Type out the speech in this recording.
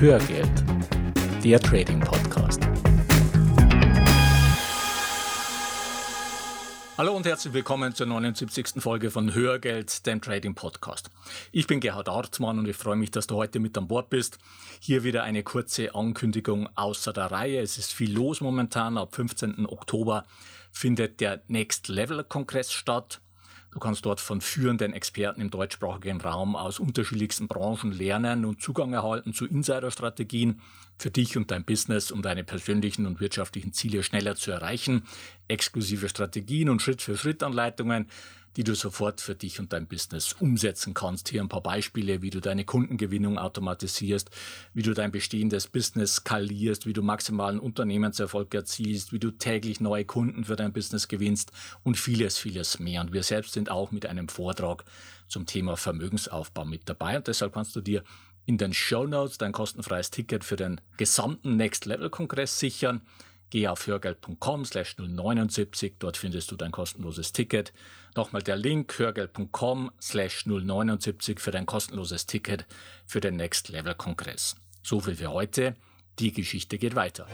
Hörgeld, der Trading Podcast. Hallo und herzlich willkommen zur 79. Folge von Hörgeld, dem Trading Podcast. Ich bin Gerhard Artmann und ich freue mich, dass du heute mit an Bord bist. Hier wieder eine kurze Ankündigung außer der Reihe. Es ist viel los momentan. Ab 15. Oktober findet der Next Level Kongress statt. Du kannst dort von führenden Experten im deutschsprachigen Raum aus unterschiedlichsten Branchen lernen und Zugang erhalten zu Insiderstrategien für dich und dein Business, um deine persönlichen und wirtschaftlichen Ziele schneller zu erreichen, exklusive Strategien und Schritt-für-Schritt-Anleitungen, die du sofort für dich und dein Business umsetzen kannst. Hier ein paar Beispiele, wie du deine Kundengewinnung automatisierst, wie du dein bestehendes Business skalierst, wie du maximalen Unternehmenserfolg erzielst, wie du täglich neue Kunden für dein Business gewinnst und vieles, vieles mehr. Und wir selbst sind auch mit einem Vortrag zum Thema Vermögensaufbau mit dabei und deshalb kannst du dir in den Show Notes dein kostenfreies Ticket für den gesamten Next Level Kongress sichern. Geh auf hörgeld.com slash 079, dort findest du dein kostenloses Ticket. Nochmal der Link hörgeld.com slash 079 für dein kostenloses Ticket für den Next Level Kongress. So viel für heute. Die Geschichte geht weiter.